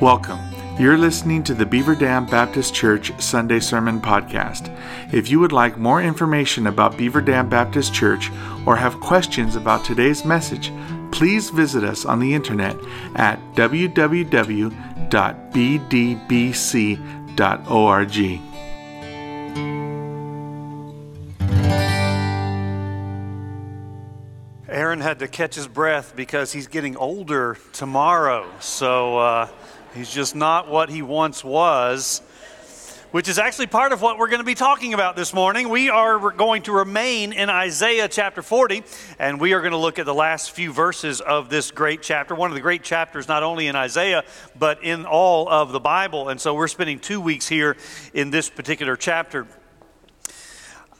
Welcome. You're listening to the Beaver Dam Baptist Church Sunday Sermon Podcast. If you would like more information about Beaver Dam Baptist Church or have questions about today's message, please visit us on the internet at www.bdbc.org. Aaron had to catch his breath because he's getting older tomorrow. So, uh, He's just not what he once was, which is actually part of what we're going to be talking about this morning. We are going to remain in Isaiah chapter 40, and we are going to look at the last few verses of this great chapter, one of the great chapters not only in Isaiah, but in all of the Bible. And so we're spending two weeks here in this particular chapter.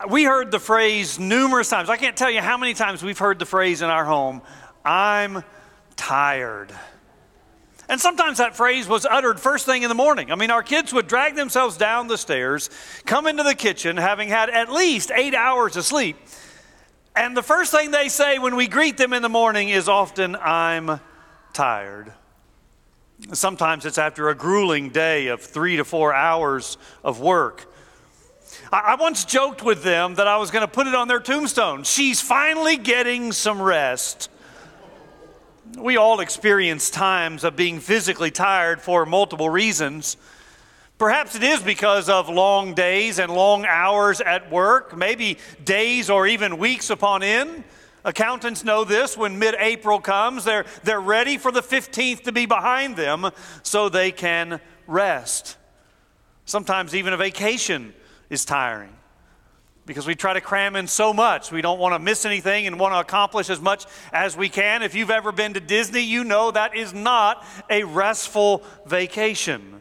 We heard the phrase numerous times. I can't tell you how many times we've heard the phrase in our home I'm tired. And sometimes that phrase was uttered first thing in the morning. I mean, our kids would drag themselves down the stairs, come into the kitchen, having had at least eight hours of sleep. And the first thing they say when we greet them in the morning is often, I'm tired. Sometimes it's after a grueling day of three to four hours of work. I, once joked with them that I was going to put it on their tombstone. She's finally getting some rest. We all experience times of being physically tired for multiple reasons. Perhaps it is because of long days and long hours at work, maybe days or even weeks upon end. Accountants know this when mid April comes, they're, they're ready for the 15th to be behind them so they can rest. Sometimes even a vacation is tiring because we try to cram in so much. We don't want to miss anything and want to accomplish as much as we can. If you've ever been to Disney, you know that is not a restful vacation.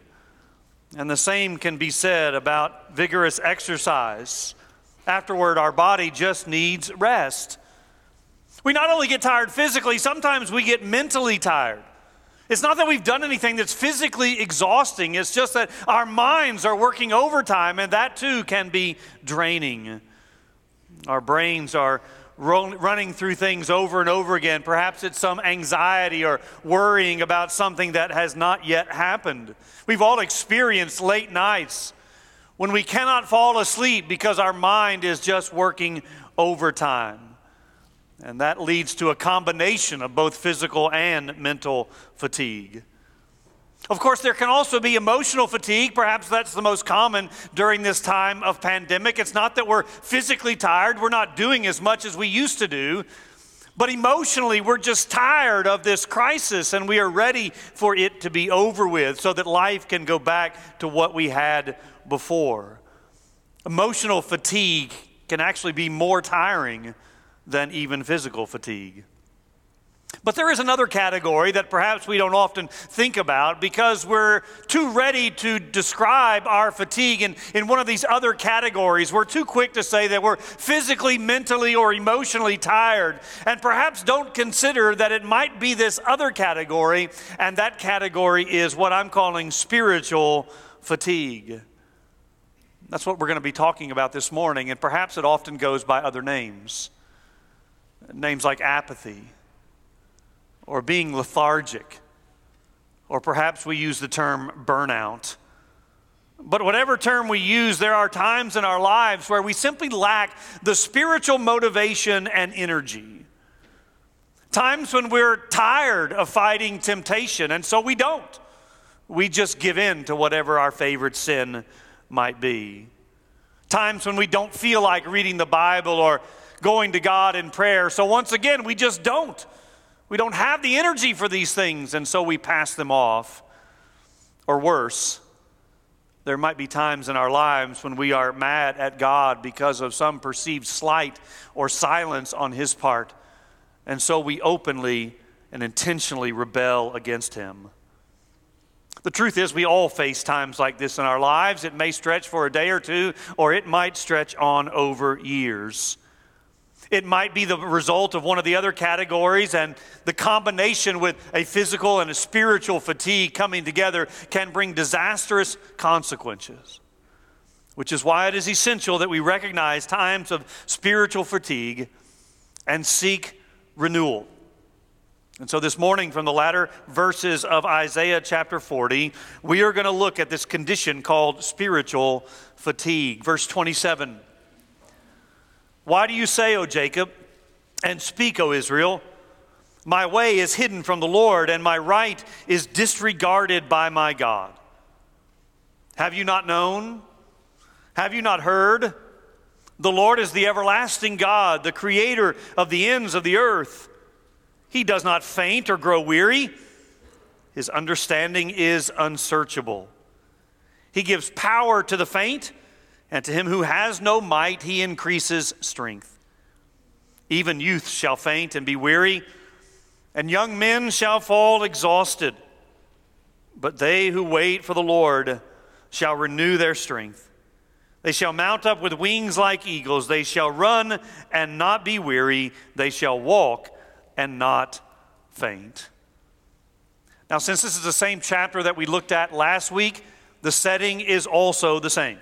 And the same can be said about vigorous exercise. Afterward, our body just needs rest. We not only get tired physically, sometimes we get mentally tired. It's not that we've done anything that's physically exhausting, it's just that our minds are working overtime, and that too can be draining. Our brains are running through things over and over again. Perhaps it's some anxiety or worrying about something that has not yet happened. We've all experienced late nights when we cannot fall asleep because our mind is just working overtime. And that leads to a combination of both physical and mental fatigue. Of course, there can also be emotional fatigue. Perhaps that's the most common during this time of pandemic. It's not that we're physically tired, we're not doing as much as we used to do, but emotionally, we're just tired of this crisis and we are ready for it to be over with so that life can go back to what we had before. Emotional fatigue can actually be more tiring than even physical fatigue. But there is another category that perhaps we don't often think about because we're too ready to describe our fatigue in, in one of these other categories. We're too quick to say that we're physically, mentally, or emotionally tired, and perhaps don't consider that it might be this other category, and that category is what I'm calling spiritual fatigue. That's what we're going to be talking about this morning, and perhaps it often goes by other names names like apathy or being lethargic, or perhaps we use the term burnout. But whatever term we use, there are times in our lives where we simply lack the spiritual motivation and energy. Times when we're tired of fighting temptation, and so we don't. We just give in to whatever our favorite sin might be. Times when we don't feel like reading the Bible or going to God in prayer. So once again, we just don't. We don't have the energy for these things, and so we pass them off. Or worse, there might be times in our lives when we are mad at God because of some perceived slight or silence on His part, and so we openly and intentionally rebel against Him. The truth is, we all face times like this in our lives. It may stretch for a day or two, or it might stretch on over years. It might be the result of one of the other categories, and the combination with a physical and a spiritual fatigue coming together can bring disastrous consequences. Which is why it is essential that we recognize times of spiritual fatigue and seek renewal. And so this morning, from the latter verses of Isaiah chapter 40, we are going to look at this condition called spiritual fatigue. Verse 27 Why do you say, O Jacob, and speak, O Israel? My way is hidden from the Lord, and my right is disregarded by my God. Have you not known? Have you not heard? The Lord is the everlasting God, the creator of the ends of the earth. He does not faint or grow weary. His understanding is unsearchable. He gives power to the faint, and to him who has no might, he increases strength. Even youth shall faint and be weary, and young men shall fall exhausted. But they who wait for the Lord shall renew their strength. They shall mount up with wings like eagles. They shall run and not be weary. They shall walk and not faint. Now, since this is the same chapter that we looked at last week, the setting is also the same.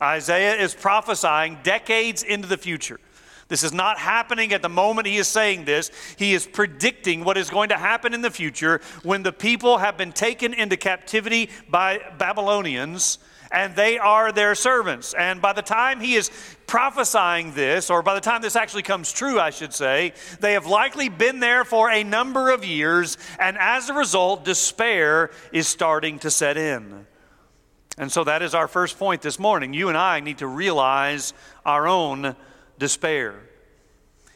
Isaiah is prophesying decades into the future. This is not happening at the moment he is saying this. He is predicting what is going to happen in the future when the people have been taken into captivity by Babylonians and they are their servants. And by the time he is prophesying this, or by the time this actually comes true, I should say, they have likely been there for a number of years, and as a result, despair is starting to set in. And so that is our first point this morning. You and I need to realize our own despair.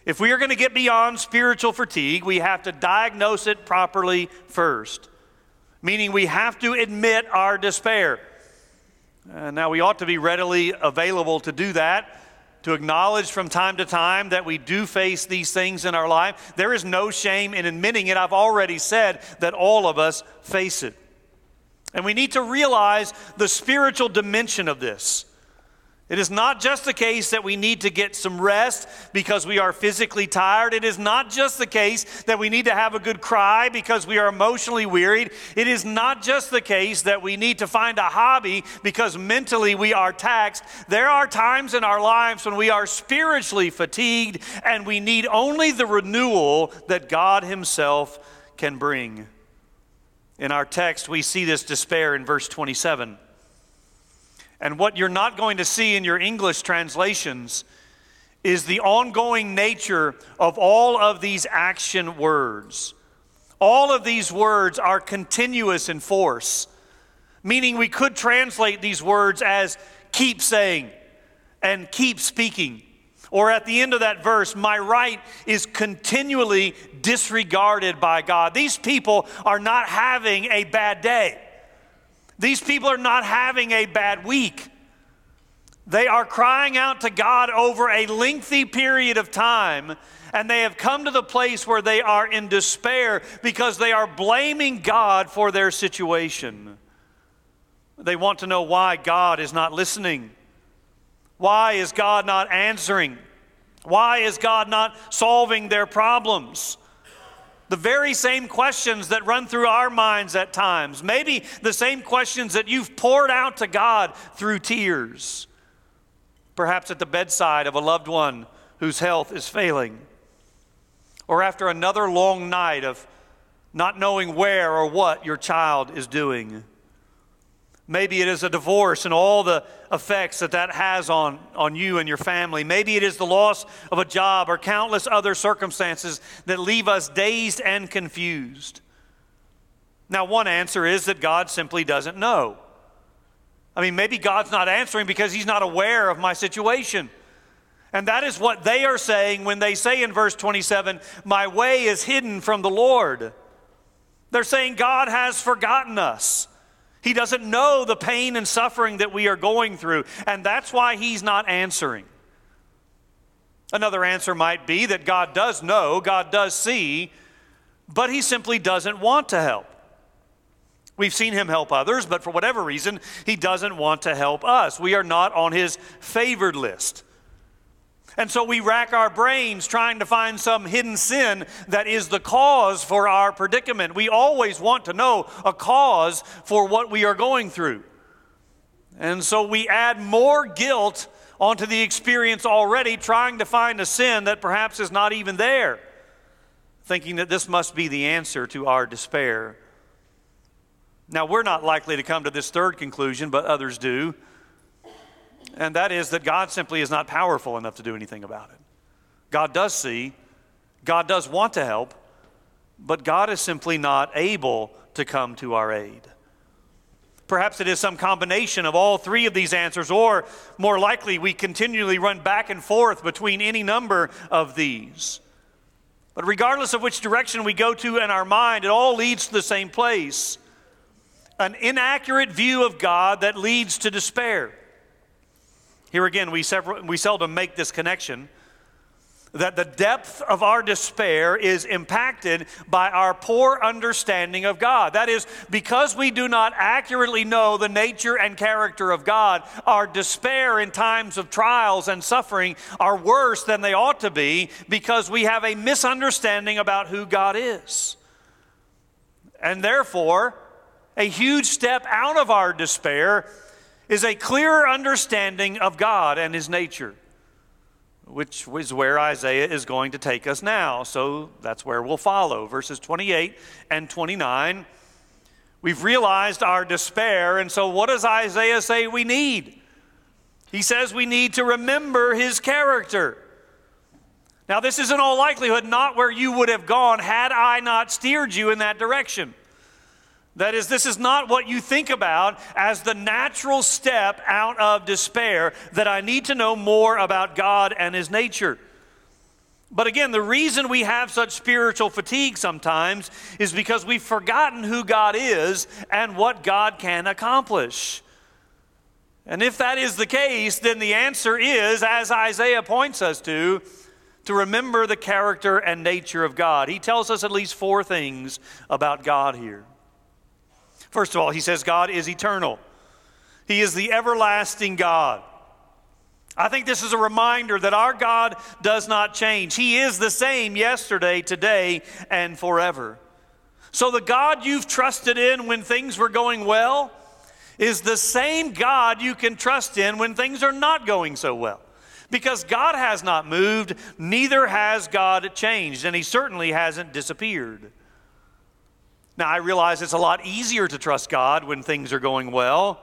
If we are going to get beyond spiritual fatigue, we have to diagnose it properly first, meaning we have to admit our despair. Uh, now, we ought to be readily available to do that, to acknowledge from time to time that we do face these things in our life. There is no shame in admitting it. I've already said that all of us face it. And we need to realize the spiritual dimension of this. It is not just the case that we need to get some rest because we are physically tired. It is not just the case that we need to have a good cry because we are emotionally wearied. It is not just the case that we need to find a hobby because mentally we are taxed. There are times in our lives when we are spiritually fatigued and we need only the renewal that God Himself can bring. In our text, we see this despair in verse 27. And what you're not going to see in your English translations is the ongoing nature of all of these action words. All of these words are continuous in force, meaning we could translate these words as keep saying and keep speaking. Or at the end of that verse, my right is continually disregarded by God. These people are not having a bad day. These people are not having a bad week. They are crying out to God over a lengthy period of time, and they have come to the place where they are in despair because they are blaming God for their situation. They want to know why God is not listening. Why is God not answering? Why is God not solving their problems? The very same questions that run through our minds at times. Maybe the same questions that you've poured out to God through tears. Perhaps at the bedside of a loved one whose health is failing. Or after another long night of not knowing where or what your child is doing. Maybe it is a divorce and all the effects that that has on, on you and your family. Maybe it is the loss of a job or countless other circumstances that leave us dazed and confused. Now, one answer is that God simply doesn't know. I mean, maybe God's not answering because He's not aware of my situation. And that is what they are saying when they say in verse 27, My way is hidden from the Lord. They're saying God has forgotten us. He doesn't know the pain and suffering that we are going through, and that's why He's not answering. Another answer might be that God does know, God does see, but He simply doesn't want to help. We've seen him help others, but for whatever reason, he doesn't want to help us. We are not on his favored list. And so we rack our brains trying to find some hidden sin that is the cause for our predicament. We always want to know a cause for what we are going through. And so we add more guilt onto the experience already, trying to find a sin that perhaps is not even there. thinking that this must be the answer to our despair. Now, we're not likely to come to this third conclusion, but others do. And that is that God simply is not powerful enough to do anything about it. God does see, God does want to help, but God is simply not able to come to our aid. Perhaps it is some combination of all three of these answers, or more likely, we continually run back and forth between any number of these. But regardless of which direction we go to in our mind, it all leads to the same place an inaccurate view of God that leads to despair. Here again, we, several, we seldom make this connection that the depth of our despair is impacted by our poor understanding of God. That is, because we do not accurately know the nature and character of God, our despair in times of trials and suffering are worse than they ought to be because we have a misunderstanding about who God is. And therefore, a huge step out of our despair is a clearer understanding of God and His nature which is where Isaiah is going to take us now. So that's where we'll follow. Verses 28 and 29. We've realized our despair, and so what does Isaiah say we need? He says we need to remember his character. Now, this is in all likelihood not where you would have gone had I not steered you in that direction. That is, this is not what you think about as the natural step out of despair, that I need to know more about God and His nature. But again, the reason we have such spiritual fatigue sometimes is because we've forgotten who God is and what God can accomplish. And if that is the case, then the answer is, as Isaiah points us to, to remember the character and nature of God. He tells us at least four things about God here. First of all, he says God is eternal, He is the everlasting God. I think this is a reminder that our God does not change. He is the same yesterday, today, and forever. So the God you've trusted in when things were going well is the same God you can trust in when things are not going so well. Because God has not moved, neither has God changed, and He certainly hasn't disappeared. Now, I realize it's a lot easier to trust God when things are going well.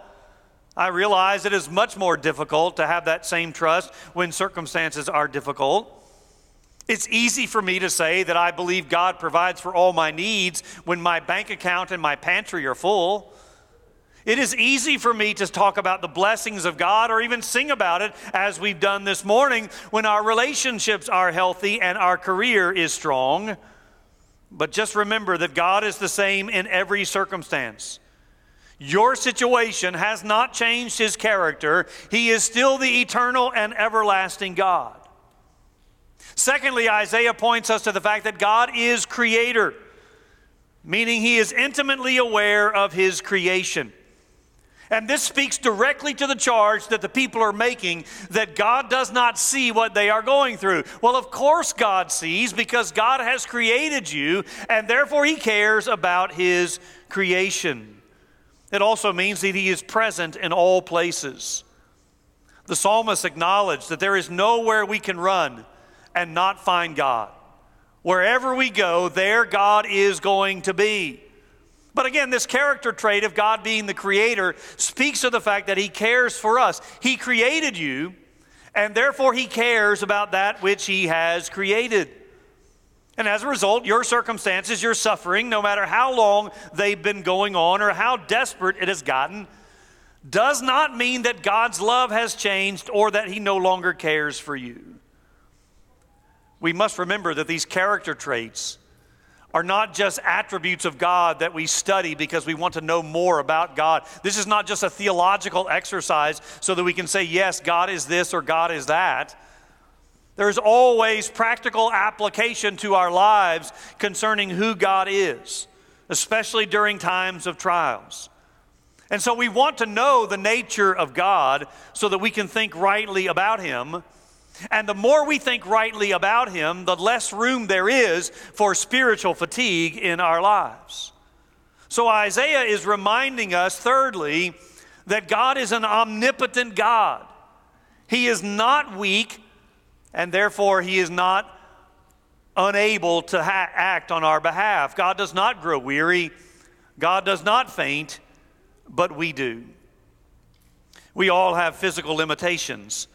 I realize it is much more difficult to have that same trust when circumstances are difficult. It's easy for me to say that I believe God provides for all my needs when my bank account and my pantry are full. It is easy for me to talk about the blessings of God or even sing about it as we've done this morning when our relationships are healthy and our career is strong. But just remember that God is the same in every circumstance. Your situation has not changed his character. He is still the eternal and everlasting God. Secondly, Isaiah points us to the fact that God is creator, meaning he is intimately aware of his creation. And this speaks directly to the charge that the people are making that God does not see what they are going through. Well, of course, God sees because God has created you, and therefore He cares about His creation. It also means that He is present in all places. The psalmist acknowledged that there is nowhere we can run and not find God. Wherever we go, there God is going to be. But again, this character trait of God being the creator speaks of the fact that He cares for us. He created you, and therefore He cares about that which He has created. And as a result, your circumstances, your suffering, no matter how long they've been going on or how desperate it has gotten, does not mean that God's love has changed or that He no longer cares for you. We must remember that these character traits are not just attributes of God that we study because we want to know more about God. This is not just a theological exercise so that we can say, yes, God is this or God is that. There's always practical application to our lives concerning who God is, especially during times of trials. And so we want to know the nature of God so that we can think rightly about Him and the more we think rightly about Him, the less room there is for spiritual fatigue in our lives. So Isaiah is reminding us, thirdly, that God is an omnipotent God. He is not weak, and therefore He is not unable to ha- act on our behalf. God does not grow weary, God does not faint, but we do. We all have physical limitations,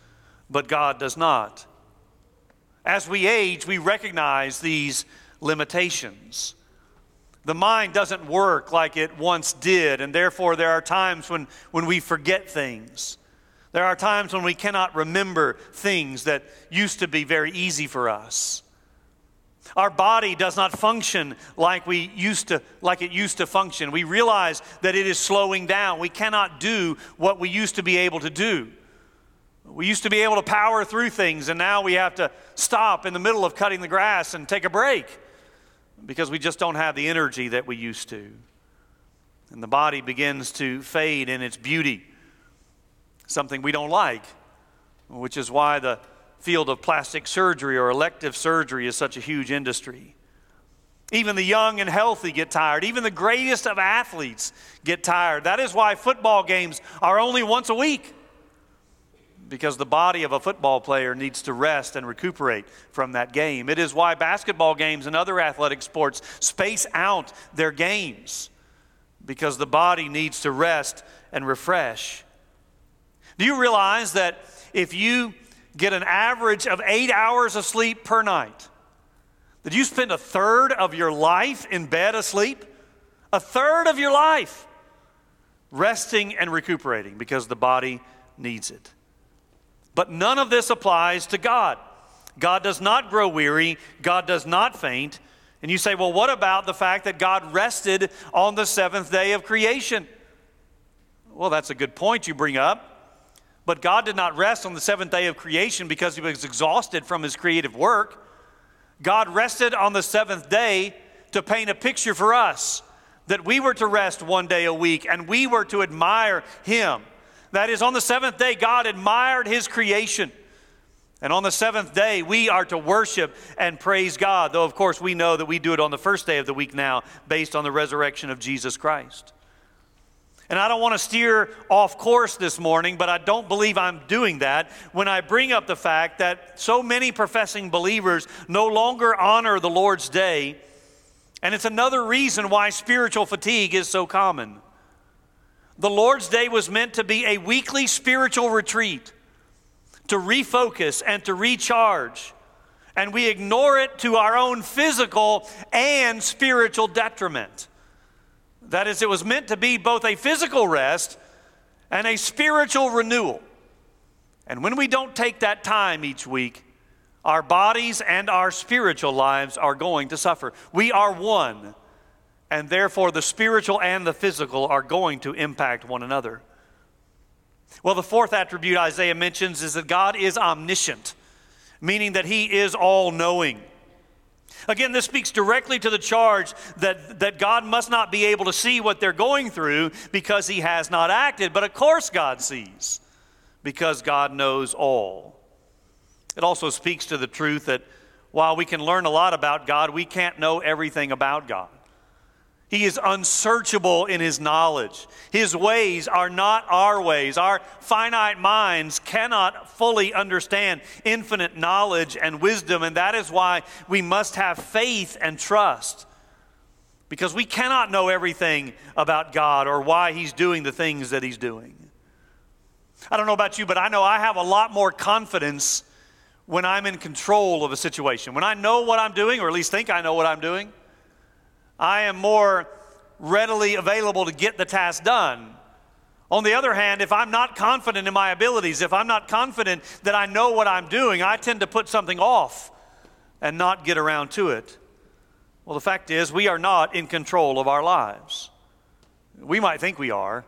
but God does not. As we age, we recognize these limitations. The mind doesn't work like it once did, and therefore there are times when, when we forget things. There are times when we cannot remember things that used to be very easy for us. Our body does not function like we used to like it used to function. We realize that it is slowing down. We cannot do what we used to be able to do. We used to be able to power through things and now we have to stop in the middle of cutting the grass and take a break because we just don't have the energy that we used to. And the body begins to fade in its beauty, something we don't like, which is why the field of plastic surgery or elective surgery is such a huge industry. Even the young and healthy get tired. Even the greatest of athletes get tired. That is why football games are only once a week. Because the body of a football player needs to rest and recuperate from that game. It is why basketball games and other athletic sports space out their games. Because the body needs to rest and refresh. Do you realize that if you get an average of eight hours of sleep per night. that you spend a third of your life in bed asleep? A third of your life resting and recuperating because the body needs it. But none of this applies to God. God does not grow weary, God does not faint. And you say, well, what about the fact that God rested on the seventh day of creation? Well, that's a good point you bring up. But God did not rest on the seventh day of creation because he was exhausted from his creative work. God rested on the seventh day to paint a picture for us that we were to rest one day a week and we were to admire him. That is, on the seventh day, God admired his creation. And on the seventh day, we are to worship and praise God, though, of course, we know that we do it on the first day of the week now based on the resurrection of Jesus Christ. And I don't want to steer off course this morning, but I don't believe I'm doing that when I bring up the fact that so many professing believers no longer honor the Lord's day. And it's another reason why spiritual fatigue is so common. The Lord's Day was meant to be a weekly spiritual retreat to refocus and to recharge. And we ignore it to our own physical and spiritual detriment. That is, it was meant to be both a physical rest and a spiritual renewal. And when we don't take that time each week, our bodies and our spiritual lives are going to suffer. We are one, and therefore the spiritual and the physical are going to impact one another. Well, the fourth attribute Isaiah mentions is that God is omniscient, meaning that he is all knowing. Again, this speaks directly to the charge that, that God must not be able to see what they're going through because he has not acted. But of course, God sees because God knows all. It also speaks to the truth that while we can learn a lot about God, we can't know everything about God. He is unsearchable in his knowledge. His ways are not our ways. Our finite minds cannot fully understand infinite knowledge and wisdom, and that is why we must have faith and trust. Because we cannot know everything about God or why he's doing the things that he's doing. I don't know about you, but I know I have a lot more confidence when I'm in control of a situation. When I know what I'm doing, or at least think I know what I'm doing I am more readily available to get the task done. On the other hand, if I'm not confident in my abilities, if I'm not confident that I know what I'm doing, I tend to put something off and not get around to it. Well, the fact is, we are not in control of our lives. We might think we are,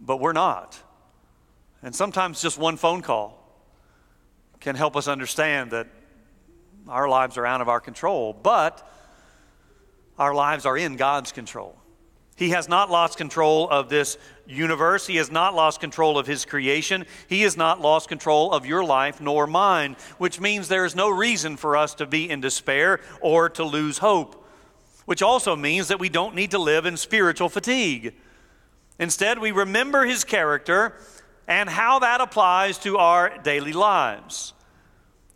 but we're not. And sometimes just one phone call can help us understand that our lives are out of our control. But our lives are in God's control. He has not lost control of this universe. He has not lost control of His creation. He has not lost control of your life nor mine, which means there is no reason for us to be in despair or to lose hope, which also means that we don't need to live in spiritual fatigue. Instead, we remember His character and how that applies to our daily lives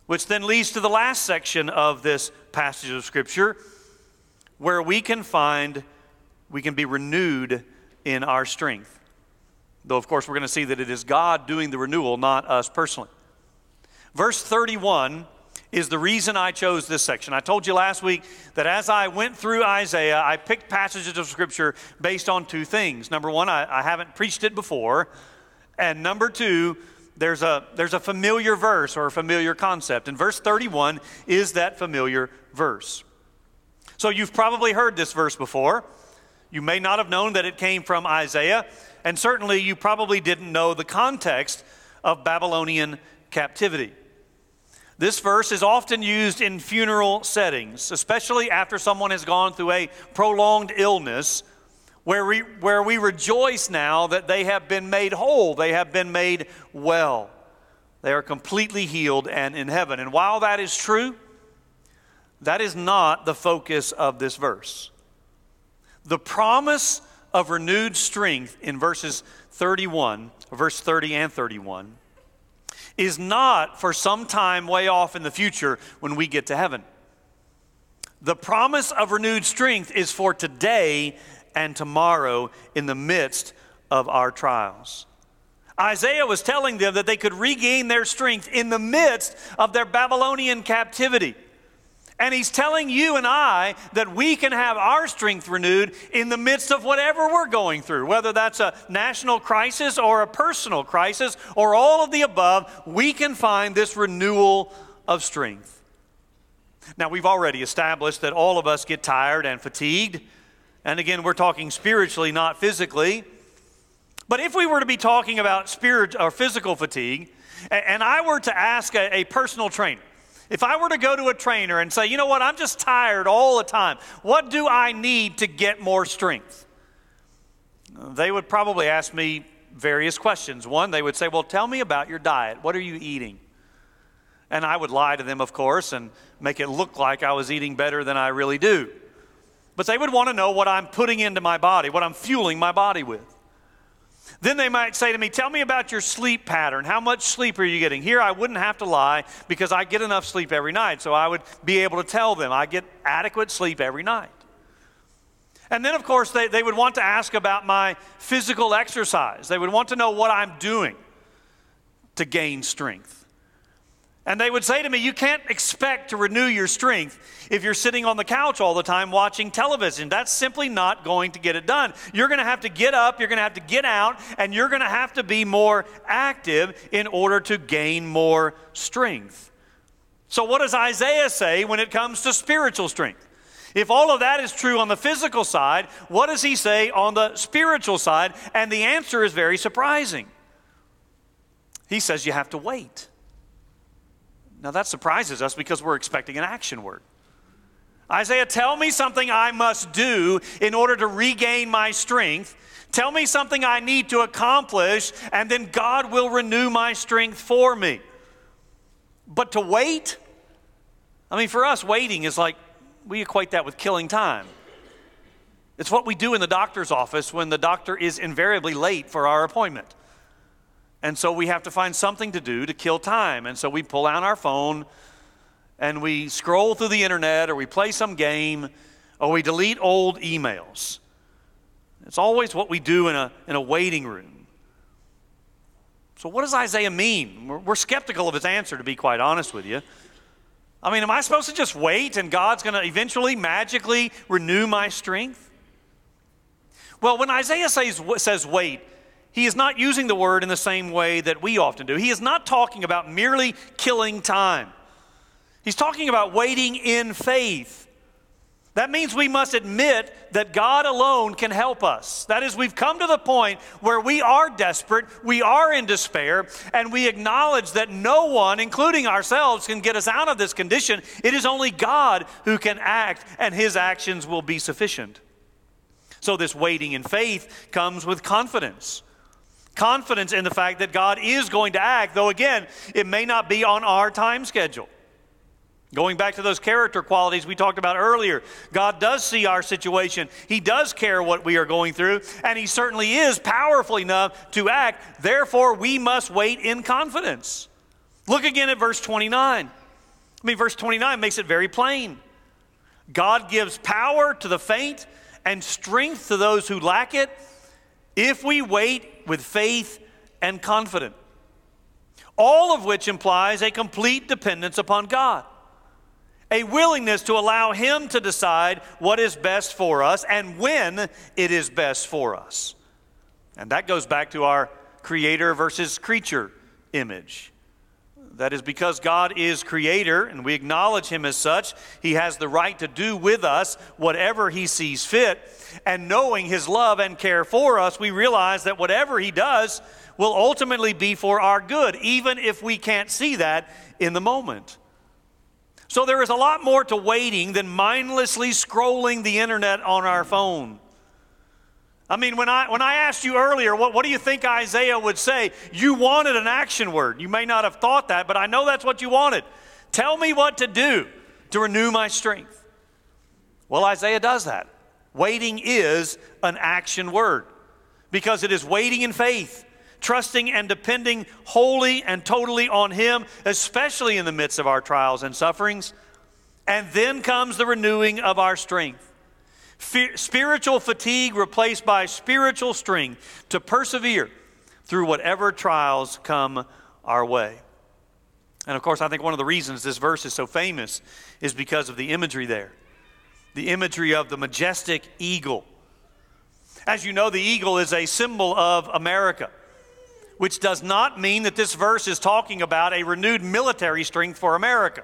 which then leads to the last section of this passage of Scripture, where we can find, we can be renewed in our strength. Though, of course, we're going to see that it is God doing the renewal, not us personally. Verse 31 is the reason I chose this section. I told you last week that as I went through Isaiah, I picked passages of Scripture based on two things. Number one, I, I haven't preached it before. And number two, there's a, there's a familiar verse or a familiar concept. And verse 31 is that familiar verse. So you've probably heard this verse before. You may not have known that it came from Isaiah, and certainly you probably didn't know the context of Babylonian captivity. This verse is often used in funeral settings, especially after someone has gone through a prolonged illness, where we, where we rejoice now that they have been made whole, they have been made well. They are completely healed and in heaven. And while that is true, that is not the focus of this verse. The promise of renewed strength in verses 31, verse 30 and 31, is not for some time way off in the future when we get to heaven. The promise of renewed strength is for today and tomorrow in the midst of our trials. Isaiah was telling them that they could regain their strength in the midst of their Babylonian captivity. And he's telling you and I that we can have our strength renewed in the midst of whatever we're going through, whether that's a national crisis or a personal crisis or all of the above, we can find this renewal of strength. Now, we've already established that all of us get tired and fatigued. And again, we're talking spiritually, not physically. But if we were to be talking about spirit or physical fatigue, and I were to ask a, a personal trainer, if I were to go to a trainer and say, you know what, I'm just tired all the time, what do I need to get more strength? They would probably ask me various questions. One, they would say, well, tell me about your diet. What are you eating? And I would lie to them, of course, and make it look like I was eating better than I really do. But they would want to know what I'm putting into my body, what I'm fueling my body with. Then they might say to me, Tell me about your sleep pattern. How much sleep are you getting? Here, I wouldn't have to lie because I get enough sleep every night. So I would be able to tell them I get adequate sleep every night. And then, of course, they, they would want to ask about my physical exercise. They would want to know what I'm doing to gain strength. And they would say to me, You can't expect to renew your strength if you're sitting on the couch all the time watching television. That's simply not going to get it done. You're going to have to get up, you're going to have to get out, and you're going to have to be more active in order to gain more strength. So, what does Isaiah say when it comes to spiritual strength? If all of that is true on the physical side, what does he say on the spiritual side? And the answer is very surprising. He says you have to wait. Now that surprises us because we're expecting an action word. Isaiah, tell me something I must do in order to regain my strength. Tell me something I need to accomplish, and then God will renew my strength for me. But to wait, I mean, for us, waiting is like we equate that with killing time. It's what we do in the doctor's office when the doctor is invariably late for our appointment. And so we have to find something to do to kill time. And so we pull out our phone and we scroll through the internet or we play some game or we delete old emails. It's always what we do in a, in a waiting room. So, what does Isaiah mean? We're, we're skeptical of his answer, to be quite honest with you. I mean, am I supposed to just wait and God's going to eventually magically renew my strength? Well, when Isaiah says, says wait, he is not using the word in the same way that we often do. He is not talking about merely killing time. He's talking about waiting in faith. That means we must admit that God alone can help us. That is, we've come to the point where we are desperate, we are in despair, and we acknowledge that no one, including ourselves, can get us out of this condition. It is only God who can act, and his actions will be sufficient. So, this waiting in faith comes with confidence confidence in the fact that God is going to act, though again, it may not be on our time schedule. Going back to those character qualities we talked about earlier, God does see our situation. He does care what we are going through, and He certainly is powerful enough to act. Therefore, we must wait in confidence. Look again at verse 29. I mean, verse 29 makes it very plain. God gives power to the faint and strength to those who lack it if we wait with faith and confidence. All of which implies a complete dependence upon God, a willingness to allow Him to decide what is best for us and when it is best for us. And that goes back to our creator versus creature image. That is because God is creator and we acknowledge him as such. He has the right to do with us whatever he sees fit. And knowing his love and care for us, we realize that whatever he does will ultimately be for our good, even if we can't see that in the moment. So there is a lot more to waiting than mindlessly scrolling the internet on our phone. I mean, when I, when I asked you earlier, what, what do you think Isaiah would say? You wanted an action word. You may not have thought that, but I know that's what you wanted. Tell me what to do to renew my strength. Well, Isaiah does that. Waiting is an action word because it is waiting in faith, trusting and depending wholly and totally on Him, especially in the midst of our trials and sufferings. And then comes the renewing of our strength spiritual fatigue replaced by spiritual strength to persevere through whatever trials come our way. And of course, I think one of the reasons this verse is so famous is because of the imagery there the imagery of the majestic eagle. As you know, the eagle is a symbol of America, which does not mean that this verse is talking about a renewed military strength for America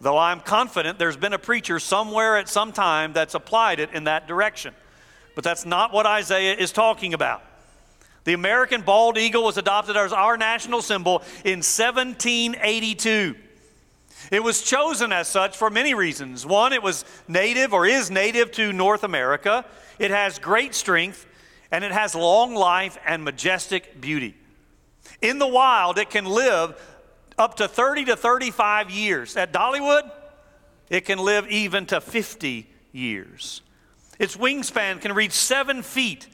though I'm confident there's been a preacher somewhere at some time that's applied it in that direction. But that's not what Isaiah is talking about. The American bald eagle was adopted as our national symbol in 1782. It was chosen as such for many reasons. One, it was native or is native to North America. It has great strength and it has long life and majestic beauty. In the wild, it can live up to 30 to 35 years. At Dollywood, it can live even to 50 years. Its wingspan can reach seven feet,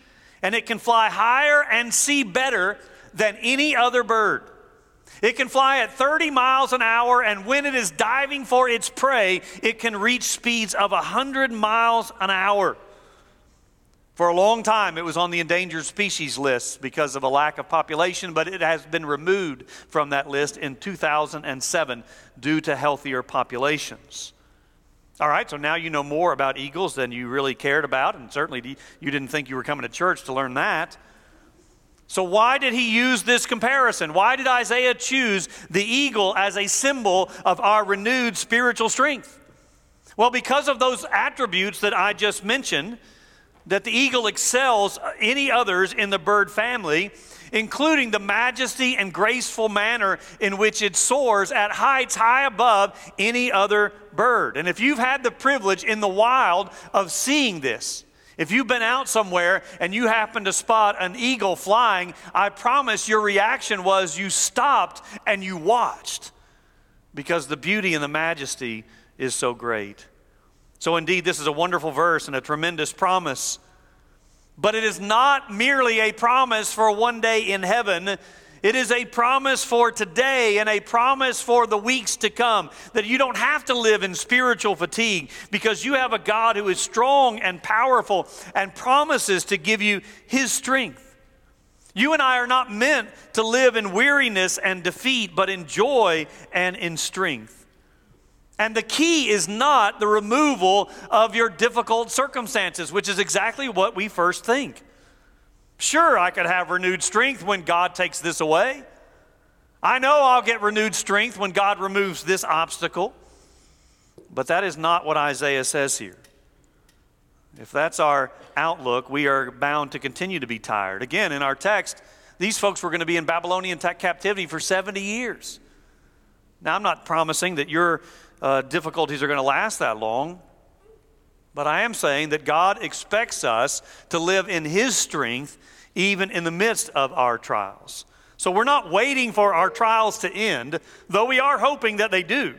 and it can fly higher and see better than any other bird. It can fly at 30 miles an hour, and when it is diving for its prey, it can reach speeds of 100 miles an hour. For a long time, it was on the endangered species list because of a lack of population, but it has been removed from that list in 2007 due to healthier populations. All right, so now you know more about eagles than you really cared about, and certainly you didn't think you were coming to church to learn that. So, why did he use this comparison? Why did Isaiah choose the eagle as a symbol of our renewed spiritual strength? Well, because of those attributes that I just mentioned that the eagle excels any others in the bird family, including the majesty and graceful manner in which it soars at heights high above any other bird. And if you've had the privilege in the wild of seeing this, if you've been out somewhere and you happen to spot an eagle flying, I promise your reaction was you stopped and you watched because the beauty and the majesty is so great. So, indeed, this is a wonderful verse and a tremendous promise. But it is not merely a promise for one day in heaven. It is a promise for today and a promise for the weeks to come that you don't have to live in spiritual fatigue because you have a God who is strong and powerful and promises to give you his strength. You and I are not meant to live in weariness and defeat, but in joy and in strength. And the key is not the removal of your difficult circumstances, which is exactly what we first think. Sure, I could have renewed strength when God takes this away. I know I'll get renewed strength when God removes this obstacle. But that is not what Isaiah says here. If that's our outlook, we are bound to continue to be tired. Again, in our text, these folks were going to be in Babylonian captivity for 70 years. Now, I'm not promising that your uh, difficulties are going to last that long. But I am saying that God expects us to live in His strength even in the midst of our trials. So we're not waiting for our trials to end, though we are hoping that they do.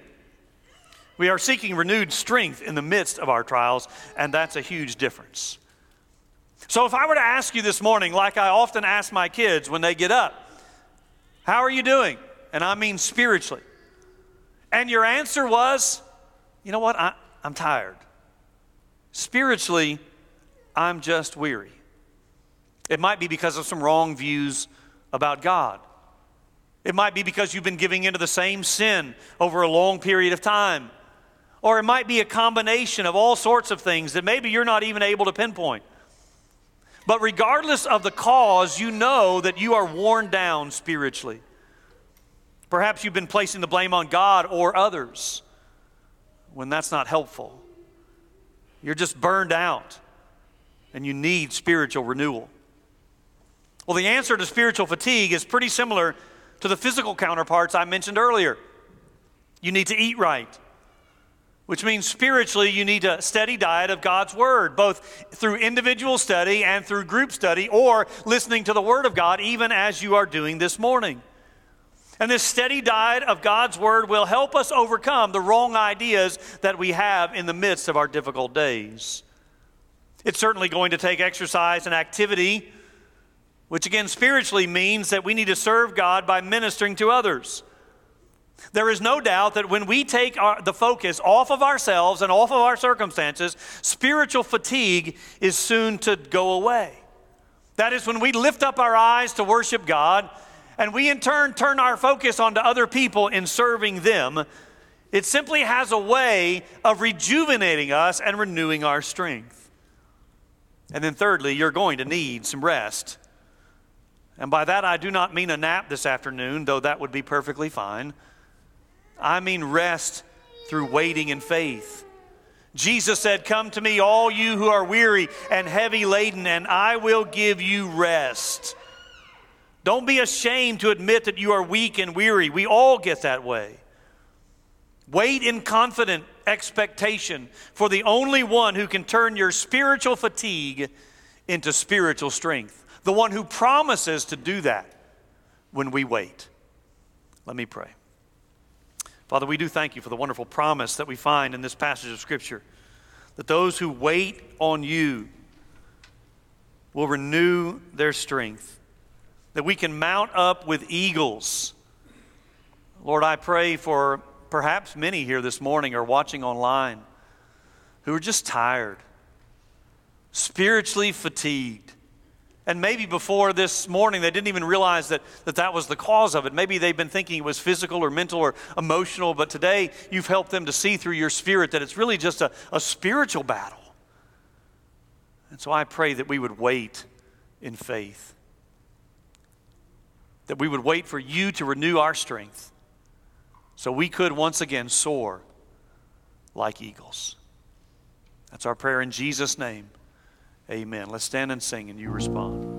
We are seeking renewed strength in the midst of our trials, and that's a huge difference. So if I were to ask you this morning, like I often ask my kids when they get up, how are you doing? And I mean spiritually. And your answer was, you know what? I, I'm tired. Spiritually, I'm just weary. It might be because of some wrong views about God. It might be because you've been giving into the same sin over a long period of time. Or it might be a combination of all sorts of things that maybe you're not even able to pinpoint. But regardless of the cause, you know that you are worn down spiritually. Perhaps you've been placing the blame on God or others when that's not helpful. You're just burned out and you need spiritual renewal. Well, the answer to spiritual fatigue is pretty similar to the physical counterparts I mentioned earlier. You need to eat right, which means spiritually you need a steady diet of God's Word, both through individual study and through group study, or listening to the Word of God, even as you are doing this morning. And this steady diet of God's Word will help us overcome the wrong ideas that we have in the midst of our difficult days. It's certainly going to take exercise and activity, which again spiritually means that we need to serve God by ministering to others. There is no doubt that when we take our, the focus off of ourselves and off of our circumstances, spiritual fatigue is soon to go away. That is when we lift up our eyes to worship God and we in turn turn our focus onto other people in serving them, it simply has a way of rejuvenating us and renewing our strength. And then, thirdly, you're going to need some rest. And by that, I do not mean a nap this afternoon, though that would be perfectly fine. I mean rest through waiting in faith. Jesus said, Come to me, all you who are weary and heavy laden, and I will give you rest. Don't be ashamed to admit that you are weak and weary. We all get that way. Wait in confident expectation for the only one who can turn your spiritual fatigue into spiritual strength, the one who promises to do that when we wait. Let me pray. Father, we do thank you for the wonderful promise that we find in this passage of Scripture that those who wait on you will renew their strength that we can mount up with eagles. Lord, I pray for perhaps many here this morning or watching online who are just tired, spiritually fatigued. And maybe before this morning, they didn't even realize that, that that was the cause of it. Maybe they've been thinking it was physical or mental or emotional, but today you've helped them to see through your spirit that it's really just a, a spiritual battle. And so I pray that we would wait in faith that we would wait for you to renew our strength so we could once again soar like eagles. That's our prayer in Jesus' name. Amen. Let's stand and sing and you respond.